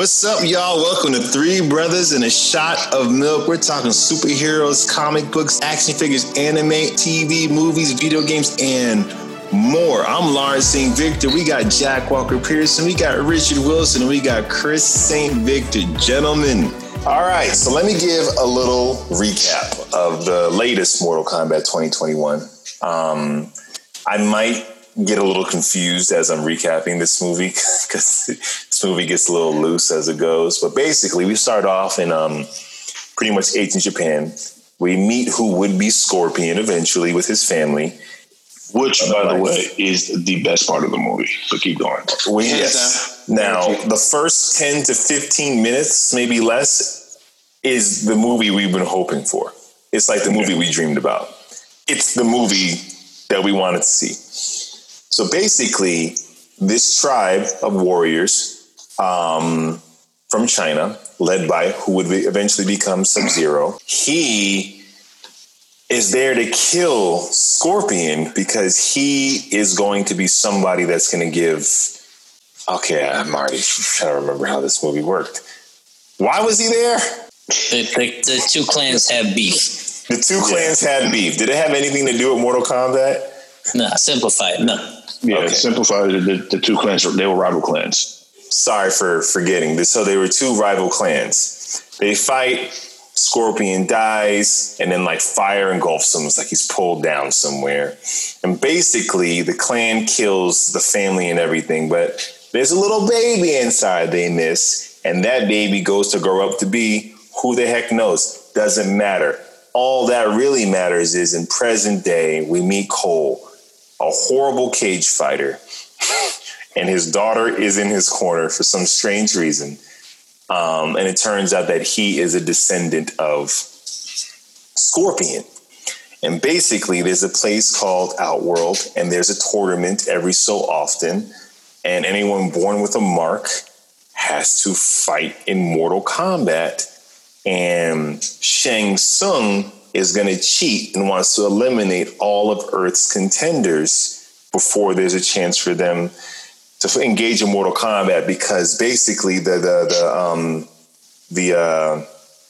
What's up, y'all? Welcome to Three Brothers and a Shot of Milk. We're talking superheroes, comic books, action figures, anime, TV, movies, video games, and more. I'm Lawrence St. Victor. We got Jack Walker Pearson. We got Richard Wilson. We got Chris St. Victor. Gentlemen. All right, so let me give a little recap of the latest Mortal Kombat 2021. Um, I might get a little confused as I'm recapping this movie because this movie gets a little loose as it goes. But basically, we start off in um, pretty much ancient Japan. We meet who would be Scorpion eventually with his family. Which, by the way, is the best part of the movie. But keep going. We, yes. Now, the first 10 to 15 minutes, maybe less, is the movie we've been hoping for. It's like the movie we dreamed about. It's the movie that we wanted to see. So basically, this tribe of warriors um, from China, led by who would eventually become Sub Zero, he is there to kill Scorpion because he is going to be somebody that's going to give. Okay, I'm already trying to remember how this movie worked. Why was he there? The, the, the two clans have beef. The two clans had beef. Did it have anything to do with Mortal Kombat? No, simplified. No. Yeah, Okay. simplified. The, the two clans, were- they were rival clans. Sorry for forgetting. So they were two rival clans. They fight. Scorpion dies, and then like fire engulfs him. It's like he's pulled down somewhere. And basically, the clan kills the family and everything. But there's a little baby inside they miss, and that baby goes to grow up to be who the heck knows. Doesn't matter. All that really matters is in present day, we meet Cole, a horrible cage fighter and his daughter is in his corner for some strange reason. Um, and it turns out that he is a descendant of Scorpion. And basically, there's a place called Outworld, and there's a tournament every so often. And anyone born with a mark has to fight in Mortal Kombat. And Shang Tsung is going to cheat and wants to eliminate all of Earth's contenders before there's a chance for them to engage in Mortal Kombat because basically the the the um the uh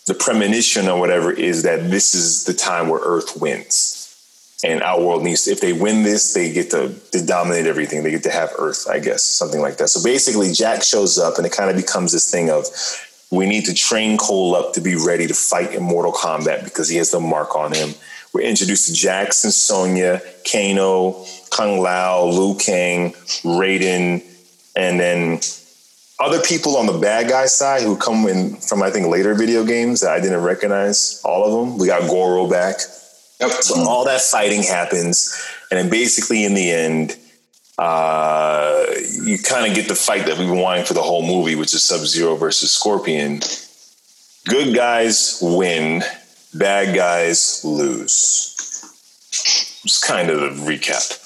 the premonition or whatever is that this is the time where Earth wins. And Outworld needs to, if they win this, they get to, to dominate everything. They get to have Earth, I guess, something like that. So basically Jax shows up and it kind of becomes this thing of we need to train Cole up to be ready to fight in Mortal Kombat because he has the mark on him. We're introduced to Jackson, Sonya, Kano, Kung Lao, Liu Kang, Raiden, and then other people on the bad guy side who come in from I think later video games that I didn't recognize all of them. We got Goro back. So all that fighting happens, and then basically in the end, uh, you kind of get the fight that we've been wanting for the whole movie, which is Sub Zero versus Scorpion. Good guys win, bad guys lose. It's kind of a recap.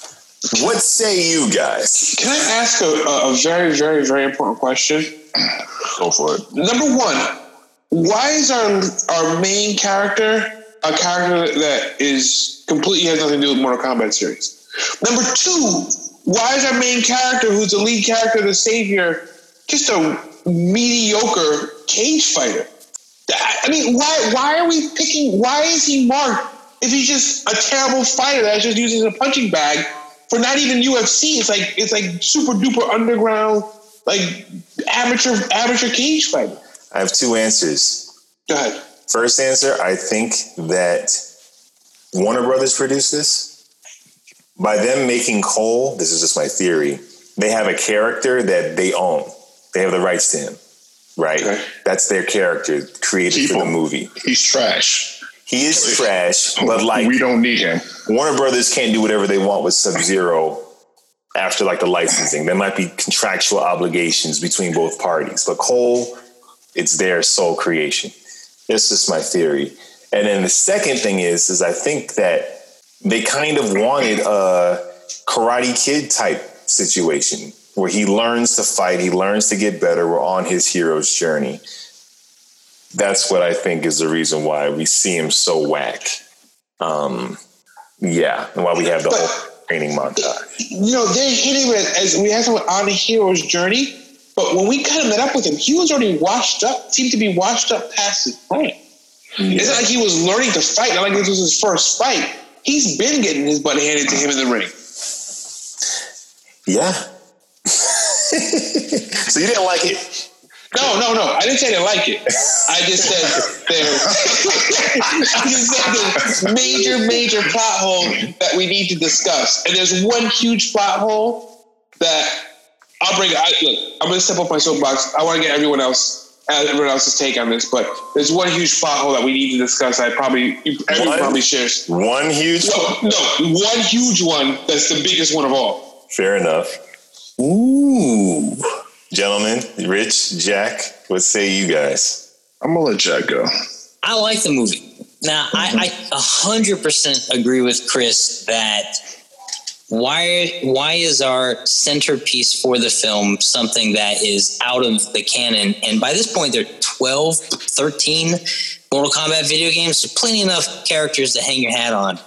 What say you guys? Can I ask a, a a very, very, very important question? Go for it. Number one, why is our our main character a character that is completely has nothing to do with Mortal Kombat series? Number two, why is our main character, who's the lead character, the savior, just a mediocre cage fighter? I mean, why why are we picking? Why is he marked if he's just a terrible fighter that's just using a punching bag for not even UFC? It's like it's like super duper underground, like amateur amateur cage fighter. I have two answers. Go ahead. First answer, I think that Warner Brothers produced this. By them making Cole, this is just my theory, they have a character that they own. They have the rights to him, right? Okay. That's their character created Keep for the movie. He's trash. He is trash, but like we don't need him. Warner Brothers can't do whatever they want with Sub Zero after like the licensing. There might be contractual obligations between both parties, but Cole, it's their sole creation. It's just my theory. And then the second thing is, is I think that they kind of wanted a Karate Kid type situation where he learns to fight, he learns to get better. We're on his hero's journey. That's what I think is the reason why we see him so whack. Um, yeah, and why we have the whole training montage. You know, they're hitting it as we have someone on a hero's journey. But when we kind of met up with him, he was already washed up, seemed to be washed up past his prime. It's not like he was learning to fight, not like this was his first fight. He's been getting his butt handed to him in the ring. Yeah. So you didn't like it? No, no, no. I didn't say I didn't like it. I just said there. I just said there's major, major plot hole that we need to discuss, and there's one huge plot hole that I'll bring. I, look, I'm going to step off my soapbox. I want to get everyone else, everyone else's take on this, but there's one huge plot hole that we need to discuss. I probably everyone One? probably shares. One huge. No, no, one huge one that's the biggest one of all. Fair enough. Ooh. Gentlemen, Rich, Jack, what say you guys? I'm gonna let Jack go. I like the movie. Now, I, mm-hmm. I 100% agree with Chris that why why is our centerpiece for the film something that is out of the canon? And by this point, there are 12, 13 Mortal Kombat video games. So plenty enough characters to hang your hat on.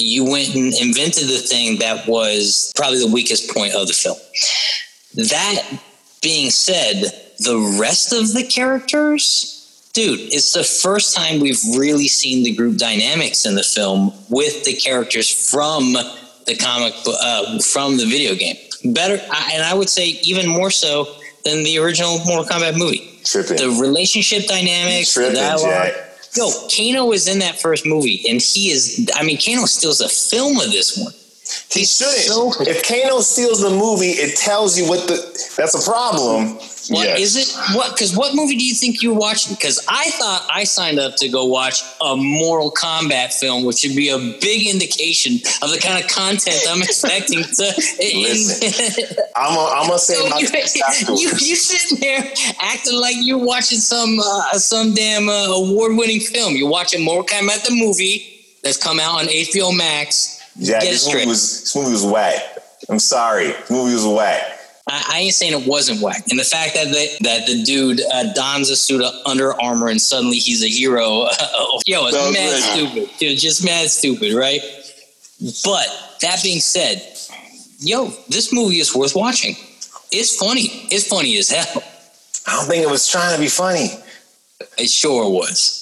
You went and invented the thing that was probably the weakest point of the film. That being said, the rest of the characters, dude, it's the first time we've really seen the group dynamics in the film with the characters from the comic, uh, from the video game. Better, and I would say even more so than the original Mortal Kombat movie. Tripping. The relationship dynamics, the Tripping, dialogue. Jack. Yo, Kano was in that first movie, and he is. I mean, Kano steals a film of this one. He shouldn't. so- if Kano steals the movie, it tells you what the. That's a problem. What is Yes. it? What? Because what movie do you think you're watching? Because I thought I signed up to go watch a Mortal Kombat film, which would be a big indication of the kind of content I'm expecting to. Listen, I'm gonna I'm gonna say So my you, you you sitting there acting like you're watching some uh, some damn uh, award winning film. You're watching Mortal Kombat the movie that's come out on HBO Max. Yeah, this movie was this movie was whack. I'm sorry, this movie was whack. I, I ain't saying it wasn't whack, and the fact that the, that the dude uh, dons a suit of Under Armour and suddenly he's a hero, yo, it's That was mad great. stupid. It's just mad stupid, right? But that being said, yo, this movie is worth watching. It's funny. It's funny as hell. I don't think it was trying to be funny. It sure was.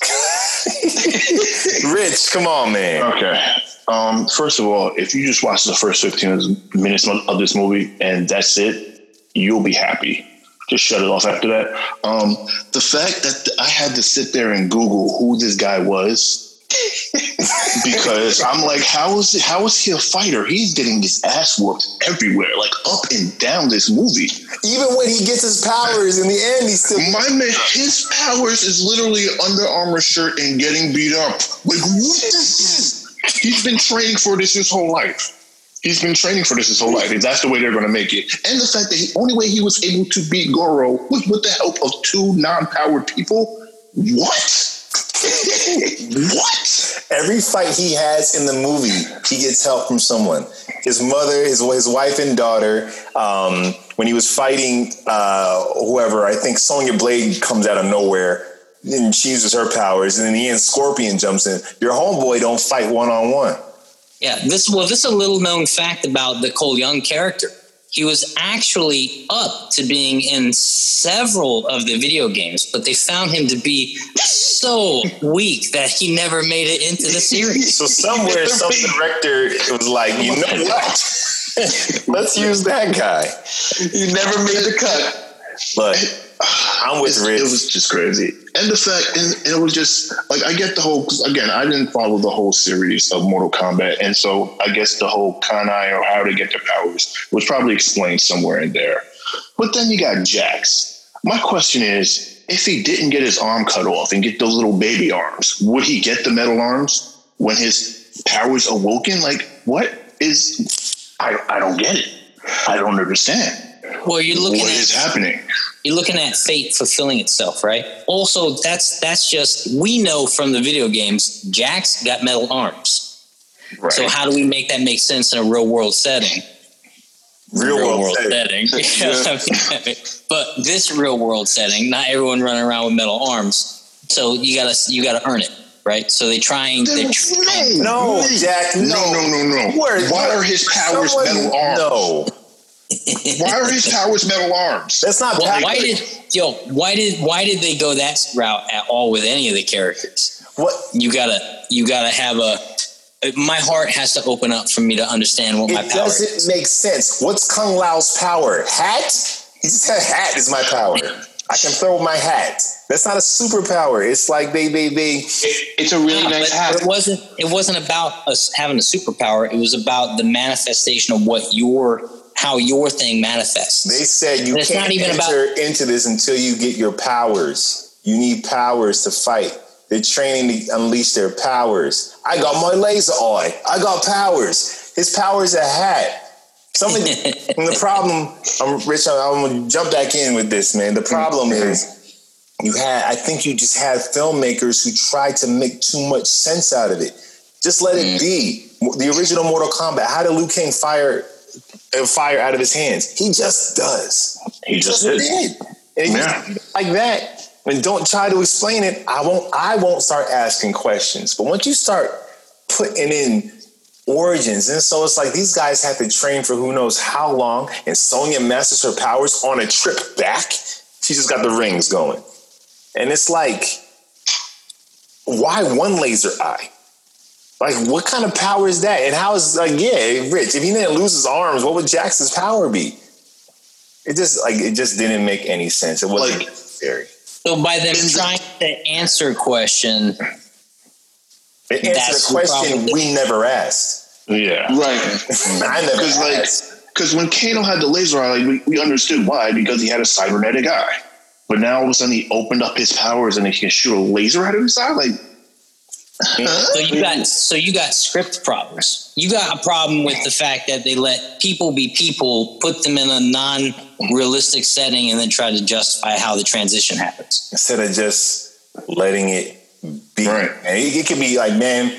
Rich, come on, man. Okay. Um, first of all, if you just watch the first 15 minutes of this movie and that's it, you'll be happy. Just shut it off after that. Um, the fact that I had to sit there and Google who this guy was because I'm like, how is it? How is he a fighter? He's getting his ass whooped everywhere, like up and down this movie. Even when he gets his powers in the end, he's still. My man, his powers is literally an Under Armour shirt and getting beat up. Like, what this? He's been training for this his whole life. He's been training for this his whole life. That's the way they're going to make it. And the fact that the only way he was able to beat Goro was with the help of two non-powered people. What? what? Every fight he has in the movie, he gets help from someone. His mother, his his wife and daughter. Um, when he was fighting uh, whoever, I think Sonya Blade comes out of nowhere and she uses her powers, and in the end, Scorpion jumps in. Your homeboy don't fight one on one. Yeah, this well, this is a little known fact about the Cole Young character. He was actually up to being in several of the video games, but they found him to be so weak that he never made it into the series. So somewhere, some director was like, you know what? Let's use that guy. You never made the cut. But I'm with It's- Rich. It was just crazy. And the fact, and, and it was just like, I get the whole, cause again, I didn't follow the whole series of Mortal Kombat. And so I guess the whole Arcana or how to get their powers was probably explained somewhere in there. But then you got Jax. My question is if he didn't get his arm cut off and get those little baby arms, would he get the metal arms when his powers awoken? Like, what is, I, I don't get it. I don't understand. Well, you're looking What at is happening? you're looking at fate fulfilling itself, right? Also, that's that's just we know from the video games, Jax's got metal arms. Right. So how do we make that make sense in a real world setting? Real world setting. setting. but this real world setting, not everyone running around with metal arms. So you gotta you gotta earn it, right? So they trying they're trying, No, no, Jack, no, no. no, no, no. Where- Why are his powers Someone- metal arms? No. Why are his powers metal arms? That's not Well, why did yo? Why did why did they go that route at all with any of the characters? what You gotta you gotta have a. My heart has to open up for me to understand what my it power doesn't is. make sense. What's Kung Lao's power? Hat? He just said hat is my power. I can throw my hat. That's not a superpower. It's like they they they It- it's a really Yeah, nice hat. It wasn't. It wasn't about us having a superpower. It was about the manifestation of what your how your thing manifests. They said you It's can't not even enter into this until you get your powers. You need powers to fight. They're training to unleash their powers. I got my laser eye. I got powers. His power's a hat. Somebody, and the problem, I'm Rich. I'm gonna jump back in with this, man. The problem is you had. I think you just had filmmakers who tried to make too much sense out of it. Just let it mm. be. The original Mortal Kombat. How did Liu Kang fire fire out of his hands? He just does. He just Just did. Yeah. like that. And don't try to explain it. I won't. I won't start asking questions. But once you start putting in origins, and so it's like these guys have to train for who knows how long. And Sonya masters her powers on a trip back. She just got the rings going, and it's like, why one laser eye? Like, what kind of power is that? And how is like, yeah, Rich? If he didn't lose his arms, what would Jackson's power be? It just like it just didn't make any sense. It wasn't Like- necessary. So by them trying to answer a question, It answered a question we never asked. Yeah. Right. I never Because like, asked. because when Kano had the laser eye, like, we, we understood why because he had a cybernetic eye. But now all of a sudden he opened up his powers and he can shoot a laser out of his eye. Like, so you got so you got script problems. You got a problem with the fact that they let people be people, put them in a non-realistic setting, and then try to justify how the transition happens. instead of just letting it be. Right. And it, it could be like, man,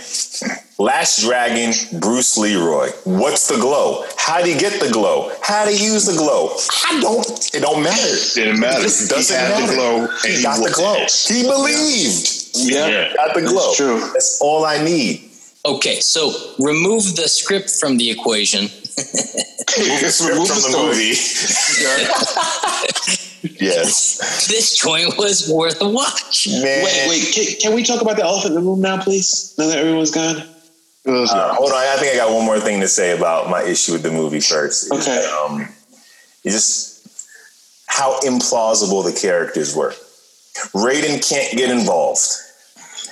Last Dragon, Bruce Leroy. What's the glow? How do you get the glow? How do you use the glow? I don't. It don't matter. didn't matter. It He doesn't had the glow and He he got the glow. He believed. Yeah. Got the glow. It's true. That's all I need. Okay, so remove the script from the equation. Just remove from the the movie. yes, This joint was worth a watch. man. Wait, wait. Can, can we talk about the elephant in the room now, please? Now that everyone's gone. Uh, hold on, I think I got one more thing to say about my issue with the movie first. Is Okay. that, um, it's just how implausible the characters were. Raiden can't get involved,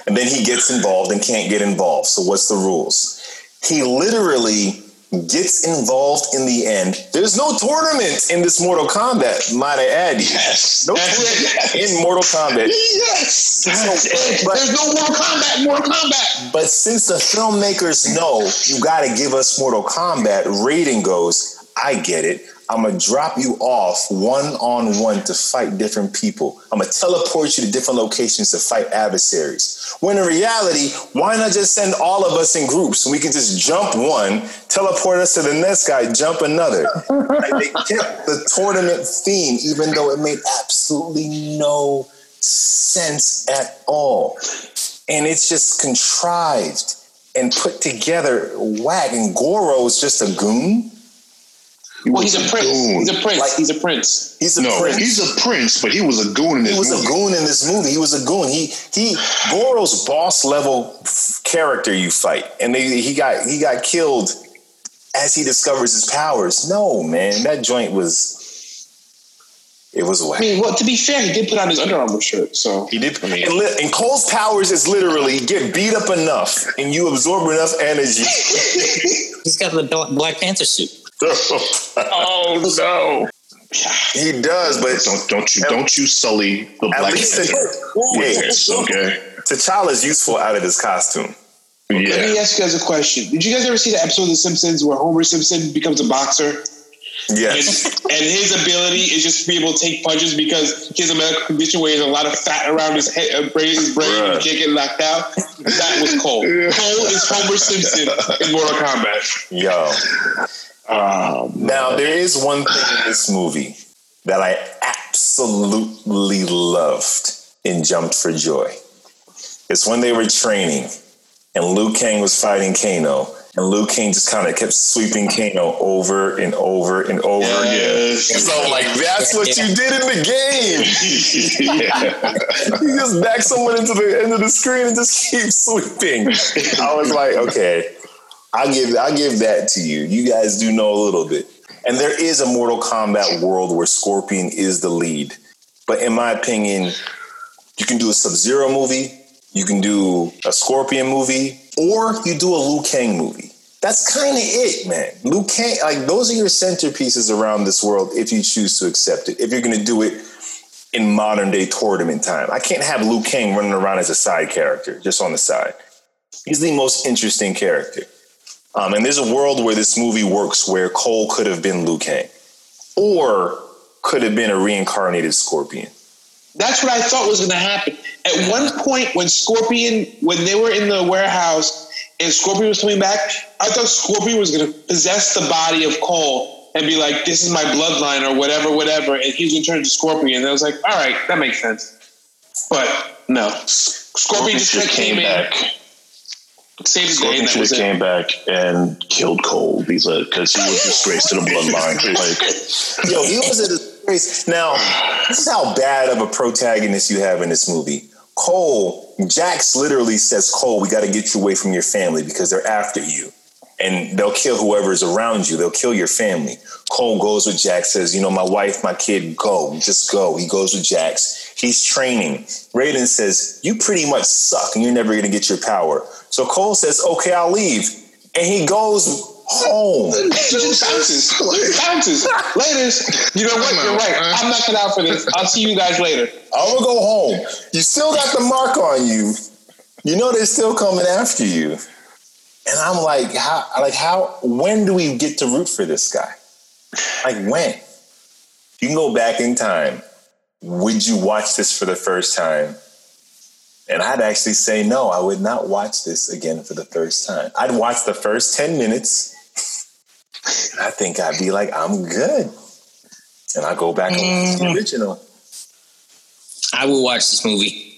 and then he gets involved and can't get involved. So what's the rules? He literally gets involved in the end. There's no tournament in this Mortal Kombat, might I add. Yes. No tournament in Mortal Kombat. Yes. It. But- There's no Mortal Kombat. Mortal Kombat. But since the filmmakers know you got to give us Mortal Kombat, Raiden goes, I get it. I'm to drop you off one on one to fight different people. I'm to teleport you to different locations to fight adversaries. When in reality, why not just send all of us in groups? We can just jump one, teleport us to the next guy, jump another. Like, they kept the tournament theme, even though it made absolutely no sense at all and it's just contrived and put together whack and goro's just a goon Well, he's a prince. He's a prince. Like- he's a prince. he's a No, prince he's a prince, but he was a goon in this he was movie. a goon in this movie he was a goon he he goro's boss level character you fight and they, he got he got killed as he discovers his powers no man that joint was it was I mean, well, to be fair, he did put on his Under Armour shirt, so He did. And, li- and Cole's powers is literally get beat up enough and you absorb enough energy. He's got the Black Panther suit. oh no. He does, but Don't don't you don't you sully the at black least Panther it, with yeah, this, useful out of his costume. Let me ask you guys a question. Did you guys ever see the episode of The Simpsons where Homer Simpson becomes a boxer? And, Yes. and his ability is just to be able to take punches because he has a medical condition where he has a lot of fat around his head, uh, brain, his brain, and he can't get knocked out. That was Cole. Cole is Homer Simpson in Mortal Kombat. Yo. Um, Now there is one thing in this movie that I absolutely loved and jumped for joy. It's when they were training and Liu Kang was fighting Kano and Liu Kang just kind of kept sweeping Kano over and over and over again. Yes. So I'm like, that's what you did in the game. yeah. you just back someone into the end of the screen and just keep sweeping. I was like, okay, I'll give I'll give that to you. You guys do know a little bit. And there is a Mortal Kombat world where Scorpion is the lead. But in my opinion, you can do a Sub Zero movie, you can do a Scorpion movie, or you do a Liu Kang movie. That's kind of it, man. Liu Kang, like those are your centerpieces around this world if you choose to accept it. If you're going to do it in modern day tournament time, I can't have Liu Kang running around as a side character, just on the side. He's the most interesting character. Um, and there's a world where this movie works where Cole could have been Liu Kang, or could have been a reincarnated Scorpion. That's what I thought was going to happen. At one point, when Scorpion, when they were in the warehouse and Scorpion was coming back, I thought Scorpion was going to possess the body of Cole and be like, "This is my bloodline" or whatever, whatever, and he was going to turn into Scorpion. And I was like, "All right, that makes sense." But no, Scorpion just just came came in, back. saved the day, Scorpion and should have was it. came back and killed Cole because because he was disgraced to the bloodline. Like Yo, he was a disgrace. Now, this is how bad of a protagonist you have in this movie. Cole, Jax literally says, Cole, we got to get you away from your family because they're after you. And they'll kill whoever's around you. They'll kill your family. Cole goes with Jax, says, You know, my wife, my kid, go. Just go. He goes with Jax. He's training. Raiden says, You pretty much suck and you're never going to get your power. So Cole says, Okay, I'll leave. And he goes home. He just bounces. Bounces. Later. You know what? You're right. I'm not cut out for this. I'll see you guys later. I'm gonna go home. You still got the mark on you. You know they're still coming after you. And I'm like, how like how when do we get to root for this guy? Like when? You can go back in time. Would you watch this for the first time? And I'd actually say no, I would not watch this again for the first time. I'd watch the first 10 minutes. and I think I'd be like, I'm good. And I go back and watch the mm. original. I will watch this movie.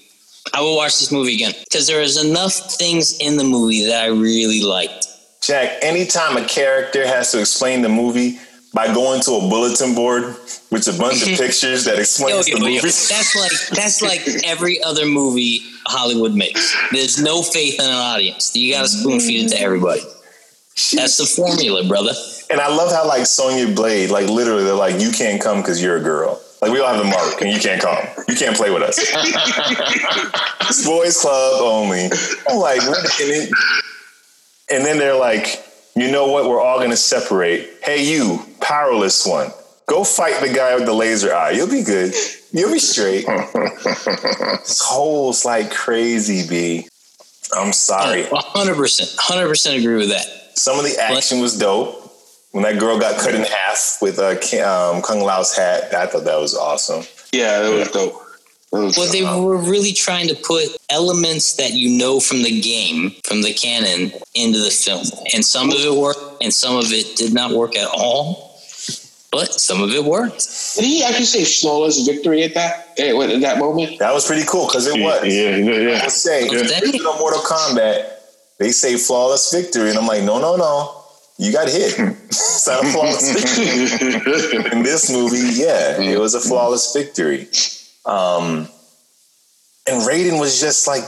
I will watch this movie again because there is enough things in the movie that I really liked. Jack, anytime a character has to explain the movie by going to a bulletin board with a bunch of pictures that Yo, explains yo, the yo, movie. that's like that's like every other movie Hollywood makes. There's no faith in an audience. You got to spoon feed it to everybody. That's the formula, brother. And I love how like Sonya Blade, like literally, they're like, "You can't come because you're a girl." Like we don't have the mark, and you can't come. You can't play with us. it's boys club only. I'm like, wait a minute. And then they're like, you know what? We're all going to separate. Hey, you powerless one, go fight the guy with the laser eye. You'll be good. You'll be straight. this whole's like crazy, b. I'm sorry. hundred percent, hundred percent agree with that. Some of the action was dope. When that girl got cut in half with uh, Ki- um, Kung Lao's hat, I thought that was awesome. Yeah, that was dope. That was- Well, they were really trying to put elements that you know from the game, from the canon, into the film, and some of it worked, and some of it did not work at all. But some of it worked. Did he actually say flawless victory at that eh, what, at that moment? That was pretty cool because it was. yeah, yeah, yeah. I say, Yeah. Mortal Kombat, they say flawless victory, and I'm like, no, no, no, you got hit. it's not a flawless victory. In this movie, yeah, it was a flawless victory. Um, and Raiden was just like,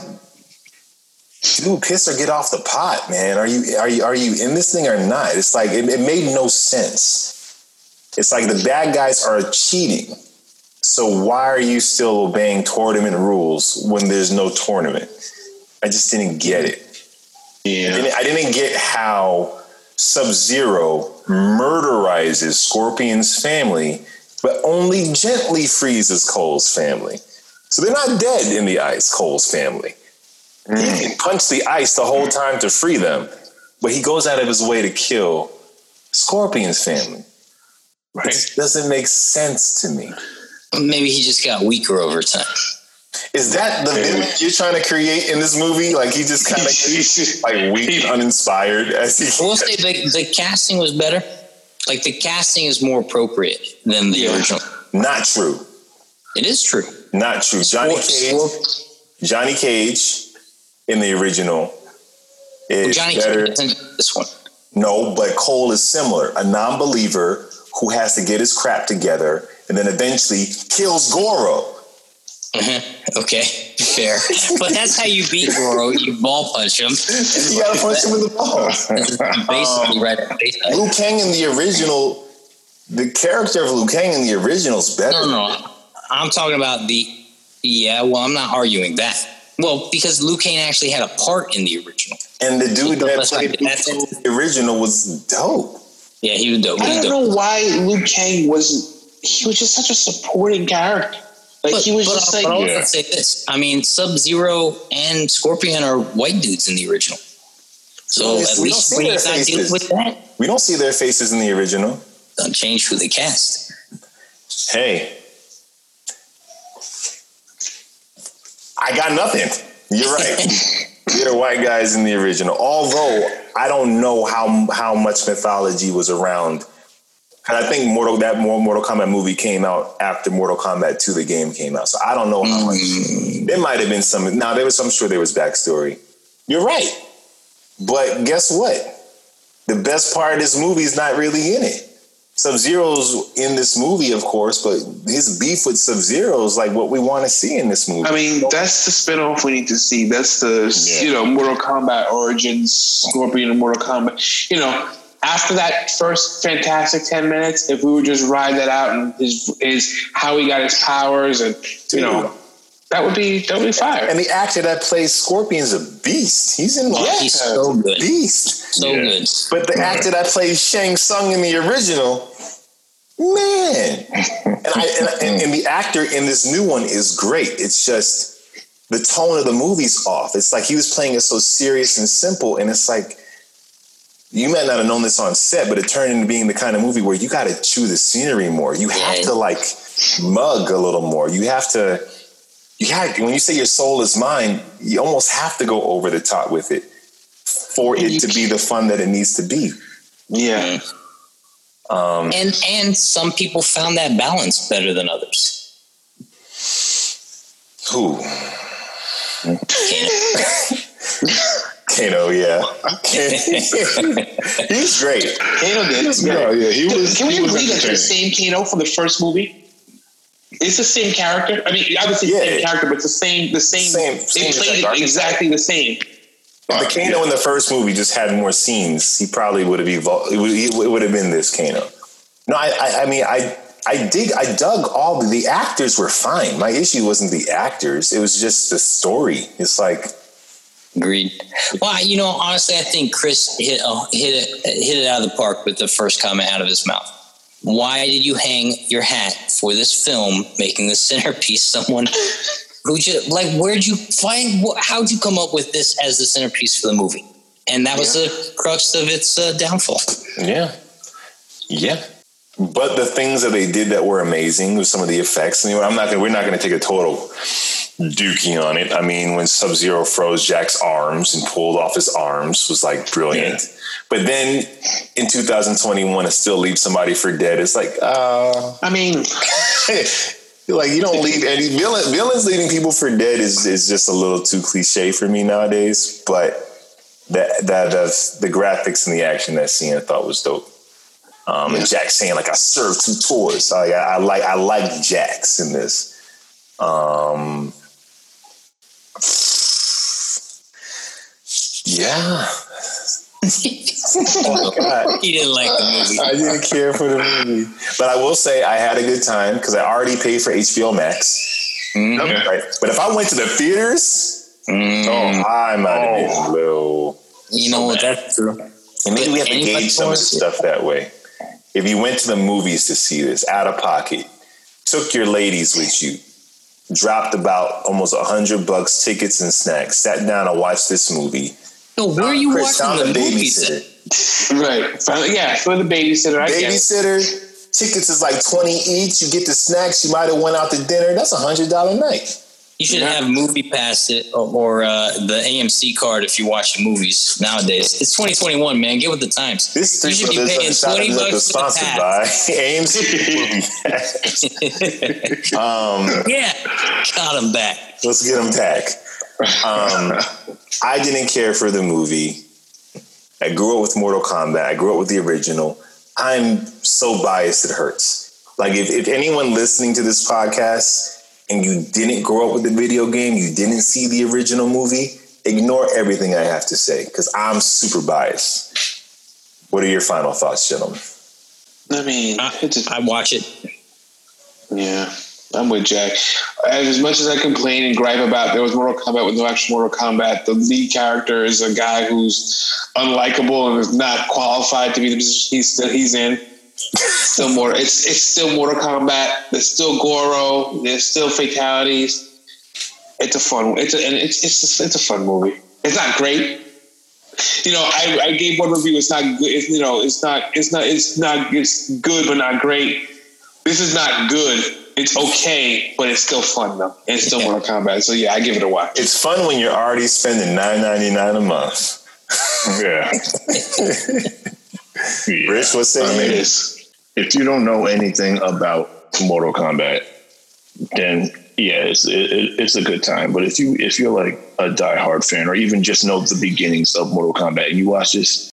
dude, piss or get off the pot, man. Are you are you are you in this thing or not? It's like it, it made no sense. It's like the bad guys are cheating. So why are you still obeying tournament rules when there's no tournament? I just didn't get it. I Yeah. didn't, I didn't get how Sub Zero murderizes Scorpion's family, but only gently freezes Cole's family. So they're not dead in the ice, Cole's family. He mm. can punch the ice the whole time to free them, but he goes out of his way to kill Scorpion's family. It doesn't make sense to me. Maybe he just got weaker over time. Is that the villain you're trying to create in this movie? Like he just kind of like weak and uninspired as he I will say the, the casting was better. Like the casting is more appropriate than the Yeah. original. Not true. It is true. Not true. Johnny Cage. Johnny Cage in the original is Johnny better. Cage isn't this one. No, but Cole is similar. A non-believer who has to get his crap together and then eventually kills Goro. Mm-hmm. Okay, fair. but that's how you beat Goro. You ball punch him. you gotta punch him with the ball. Basically, um, right. Liu Kang in the original, the character of Liu Kang in the original is better. No, no, I'm talking about the. Yeah, well, I'm not arguing that. Well, because Liu Kang actually had a part in the original, and the dude so that played the original was dope. Yeah, he was dope. I don't dope. know why Liu Kang was. He was just such a supporting character. Like but, he was but, just uh, like, but yeah. say this. I mean, Sub Zero and Scorpion are white dudes in the original. So at least when he's not dealing with that, we don't see their faces in the original. Don't change who they cast. Hey, I got nothing. You're right. You're the white guys in the original. Although I don't know how how much mythology was around and I think Mortal that more Mortal Kombat movie came out after Mortal Kombat 2, the game came out. So I don't know how much. Mm. There might have been some. Now there was. I'm sure there was backstory. You're right, but guess what? The best part of this movie is not really in it. Sub Zero's in this movie, of course, but his beef with Sub Zero is like what we want to see in this movie. I mean, that's the spinoff we need to see. That's the yeah. you know Mortal Kombat origins, Scorpion and Mortal Kombat. You know, after that first fantastic 10 minutes, if we would just ride that out and his, his how he got his powers and, you know, that would be that would be fire. And the actor that plays Scorpion's a beast. He's in yeah, he's so good. Beast. So yeah. good. But the actor that plays Shang Tsung in the original, man. and, I, and, and the actor in this new one is great. It's just the tone of the movie's off. It's like he was playing it so serious and simple, and it's like you might not have known this on set, but it turned into being the kind of movie where you got to chew the scenery more. You have to like mug a little more. You have to, you have, when you say your soul is mine, you almost have to go over the top with it for it to be the fun that it needs to be. Yeah. Um, and and some people found that balance better than others. Who? Kano, yeah. He's great. Kano did. He's great. Oh, yeah, he was. Can we he agree that the same Kano from the first movie? It's the same character. I mean, obviously yeah. the same character, but it's the same. The same. same they played it exactly the same. If the Kano yeah. in the first movie just had more scenes, he probably would have evolved. It would, it would have been this Kano. No, I, I, I mean, I, I dig, I dug all the, the actors were fine. My issue wasn't the actors; it was just the story. It's like Agreed. Well, you know, honestly, I think Chris hit uh, hit it hit it out of the park with the first comment out of his mouth. Why did you hang your hat for this film, making the centerpiece someone who just like? Where'd you find? How'd you come up with this as the centerpiece for the movie? And that was yeah. the crux of its uh, downfall. Yeah, yeah. But the things that they did that were amazing with some of the effects. And I'm not gonna. We're not going to take a total dookie on it. I mean, when Sub Zero froze Jax's arms and pulled off his arms was like brilliant. Yeah. But then in 2021, to still leave somebody for dead, it's like, uh, I mean, like you don't leave any villain, villains leaving people for dead is is just a little too cliche for me nowadays. But that that the graphics and the action that scene I thought was dope. Um, and Jack saying like I served two tours. I, I, I like I like Jax's in this. Um, yeah. oh, he didn't like the movie. I didn't care for the movie, but I will say I had a good time because I already paid for HBO Max. Mm-hmm. Right? But if I went to the theaters, mm. oh, I might have been a. You know what? That's true. And maybe we have to gauge some of the stuff that way. If you went to the movies to see this out of pocket, took your ladies with you, dropped about almost a hundred bucks tickets and snacks, sat down and watched this movie. So where are you Chris watching the babysitter? right. Yeah, for the babysitter. I babysitter. Tickets is like twenty each. You get the snacks. You might have went out to dinner. That's a hundred dollar night. You should have Movie Pass it or, or uh, the AMC card if you watch the movies nowadays. It's 2021, man. Get with the times. This you should be paying 20 bucks sponsored for the by AMC um, yeah, got him back. Let's get him back. Um, I didn't care for the movie. I grew up with Mortal Kombat. I grew up with the original. I'm so biased it hurts. Like if, if anyone listening to this podcast and you didn't grow up with the video game, you didn't see the original movie, ignore everything I have to say because I'm super biased. What are your final thoughts, gentlemen? I mean, I, it's a, I watch it. yeah, I'm with Jack. As much as I complain and gripe about there was Mortal Kombat with no actual Mortal Kombat, the lead character is a guy who's unlikable and is not qualified to be the position he's he's in. Still more, it's it's still Mortal Kombat. There's still Goro. There's still fatalities. It's a fun. It's a, and it's it's a, it's a fun movie. It's not great. You know, I, I gave one review. It's not good. It's, you know, it's not. It's not. It's not. It's good, but not great. This is not good. It's okay, but it's still fun though. It's still Yeah. Mortal Kombat. So yeah, I give it a watch. It's fun when you're already spending nine ninety nine a month. Yeah. yeah. Rich, what's I mean, saying? it's, if you don't know anything about Mortal Kombat, then yeah, it's it, it- it's a good time. But if you if you're like a diehard fan, or even just know the beginnings of Mortal Kombat, and you watch this